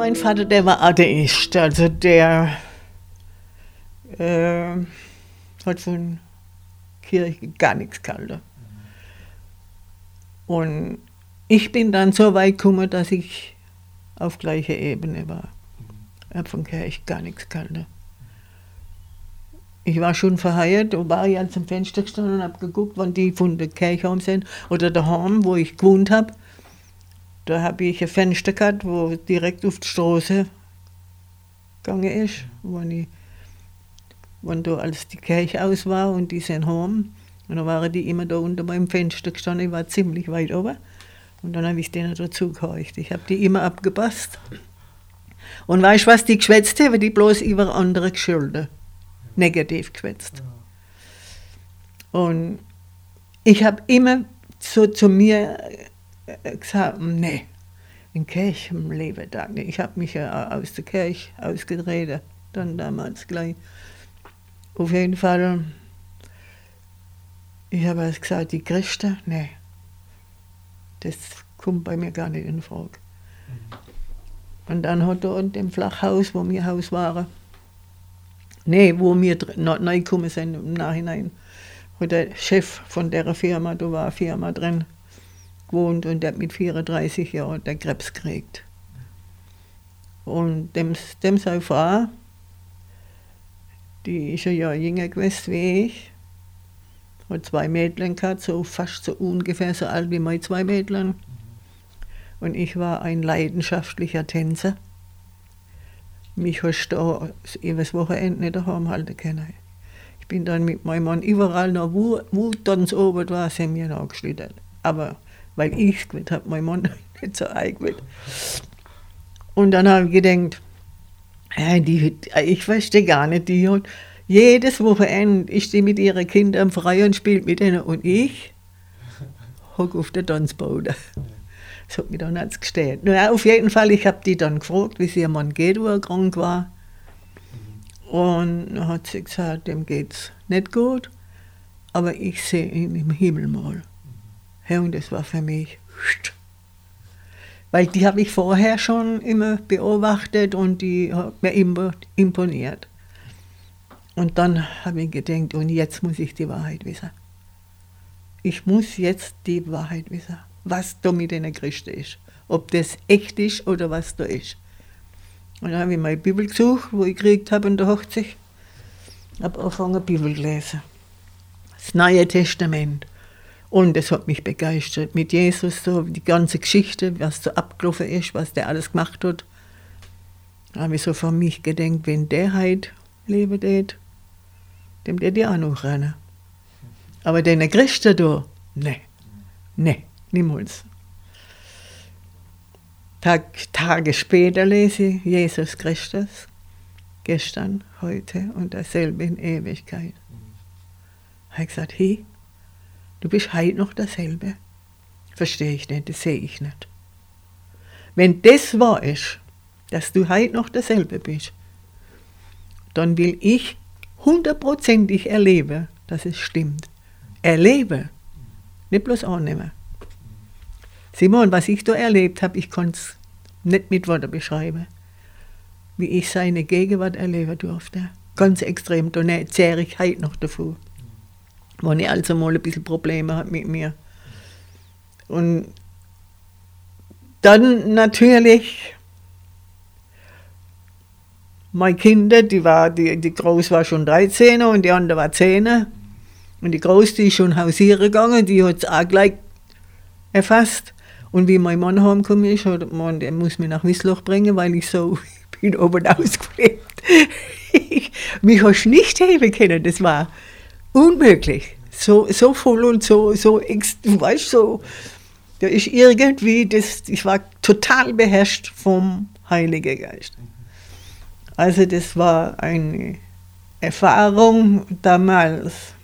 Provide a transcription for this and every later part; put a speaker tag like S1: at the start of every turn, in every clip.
S1: Mein Vater, der war Atheist, also der äh, hat von Kirche gar nichts gehalten. Und ich bin dann so weit gekommen, dass ich auf gleicher Ebene war. Ich habe von Kirche gar nichts gehalten. Ich war schon verheiratet und war ja zum Fenster gestanden und habe geguckt, wann die von der Kirche heim sind oder daheim, wo ich gewohnt habe. Da habe ich ein Fenster gehabt, wo direkt auf die Straße gegangen ist, wenn, ich, wenn da als die Kirche aus war und die sind heim. Und dann waren die immer da unter meinem Fenster gestanden, ich war ziemlich weit oben. Und dann habe ich denen dazu gehorcht. Ich habe die immer abgepasst. Und weißt du, was die geschwätzt haben? Die bloß über andere geschuldet. Negativ geschwätzt. Und ich habe immer so zu mir gesagt, nee, in Kirche im Leben nicht. Ich habe mich ja aus der Kirche ausgedreht, dann damals gleich. Auf jeden Fall ich habe gesagt, die Christen, nee, das kommt bei mir gar nicht in Frage. Und dann hat er in dem Flachhaus, wo wir Haus waren, nee, wo wir neu gekommen sind im Nachhinein, hat der Chef von der Firma, da war eine Firma drin, gewohnt und der hat mit 34 Jahren der Krebs gekriegt. Und dem, dem seine Frau, die ist ja jünger gewesen wie ich, hat zwei Mädchen gehabt, so fast so ungefähr so alt wie meine zwei Mädchen. Und ich war ein leidenschaftlicher Tänzer. Mich hast du übers Wochenende nicht daheim halten können. Ich bin dann mit meinem Mann überall noch, wo, wo Tanz oben war, sind wir nachgeschlittert. Aber weil ich es habe, mein Mann nicht so eingewählt. Und dann habe ich gedacht, die, ich verstehe gar nicht, die hat jedes Wochenende ist sie mit ihren Kindern frei und spielt mit ihnen und ich hocke auf der Tanzboden. Das hat mich dann als gestellt. Naja, auf jeden Fall, ich habe die dann gefragt, wie es ihr Mann geht, wo er krank war. Und dann hat sie gesagt, dem geht es nicht gut, aber ich sehe ihn im Himmel mal. Ja, und das war für mich, weil die habe ich vorher schon immer beobachtet und die hat mir immer imponiert. Und dann habe ich gedacht, und jetzt muss ich die Wahrheit wissen. Ich muss jetzt die Wahrheit wissen, was da mit den Christen ist. Ob das echt ist oder was da ist. Und dann habe ich meine Bibel gesucht, wo ich gekriegt habe in der Hochzeit. habe angefangen, Bibel zu lesen. Das Neue Testament. Und es hat mich begeistert. Mit Jesus so, die ganze Geschichte, was so abgelaufen ist, was der alles gemacht hat. Da habe ich so von mich gedacht, wenn der heute leben wird, dem der die noch rennen. Aber den Christen da, ne, ne, niemals. Tag, Tage später lese ich Jesus Christus, gestern, heute und dasselbe in Ewigkeit. Ich habe gesagt, hey, du bist heute noch dasselbe. Verstehe ich nicht, das sehe ich nicht. Wenn das wahr ist, dass du heute noch dasselbe bist, dann will ich hundertprozentig erlebe, dass es stimmt. Erlebe, nicht bloß annehmen. Simon, was ich da erlebt habe, ich konnte es nicht mit Worten beschreiben. Wie ich seine Gegenwart erleben durfte. Ganz extrem, da zehre ich heute noch davon. Wenn ich also mal ein bisschen Probleme habe mit mir. Und dann natürlich meine Kinder, die, war, die, die Groß war schon 13 und die andere war 10. Und die Groß, die ist schon hausieren gegangen, die hat es auch gleich erfasst. Und wie mein Mann heimgekommen ist, hat man, der muss mich nach Wissloch bringen, weil ich so, bin oben ausgeflippt. mich hast du nicht heben können, das war unmöglich. So, so voll und so, so, du weißt so, da ist irgendwie, das, ich war total beherrscht vom Heiligen Geist. Also das war eine Erfahrung damals.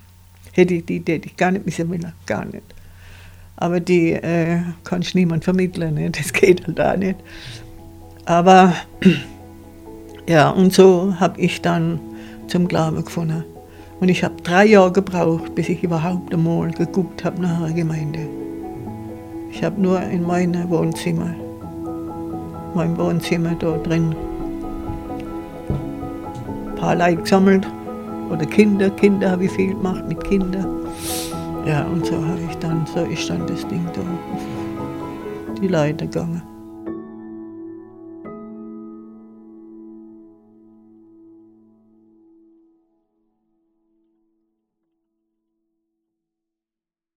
S1: Hätte ich die, die hätte ich gar nicht wissen wollen, gar nicht. Aber die äh, kann ich niemand vermitteln, ne? das geht halt auch nicht. Aber ja, und so habe ich dann zum Glauben gefunden. Und ich habe drei Jahre gebraucht, bis ich überhaupt einmal geguckt habe nach einer Gemeinde. Ich habe nur in meinem Wohnzimmer, mein Wohnzimmer da drin, paar Leute gesammelt. Oder Kinder, Kinder habe ich viel gemacht mit Kindern. Ja, und so habe ich dann, so ist dann das Ding da auf die Leiter gegangen.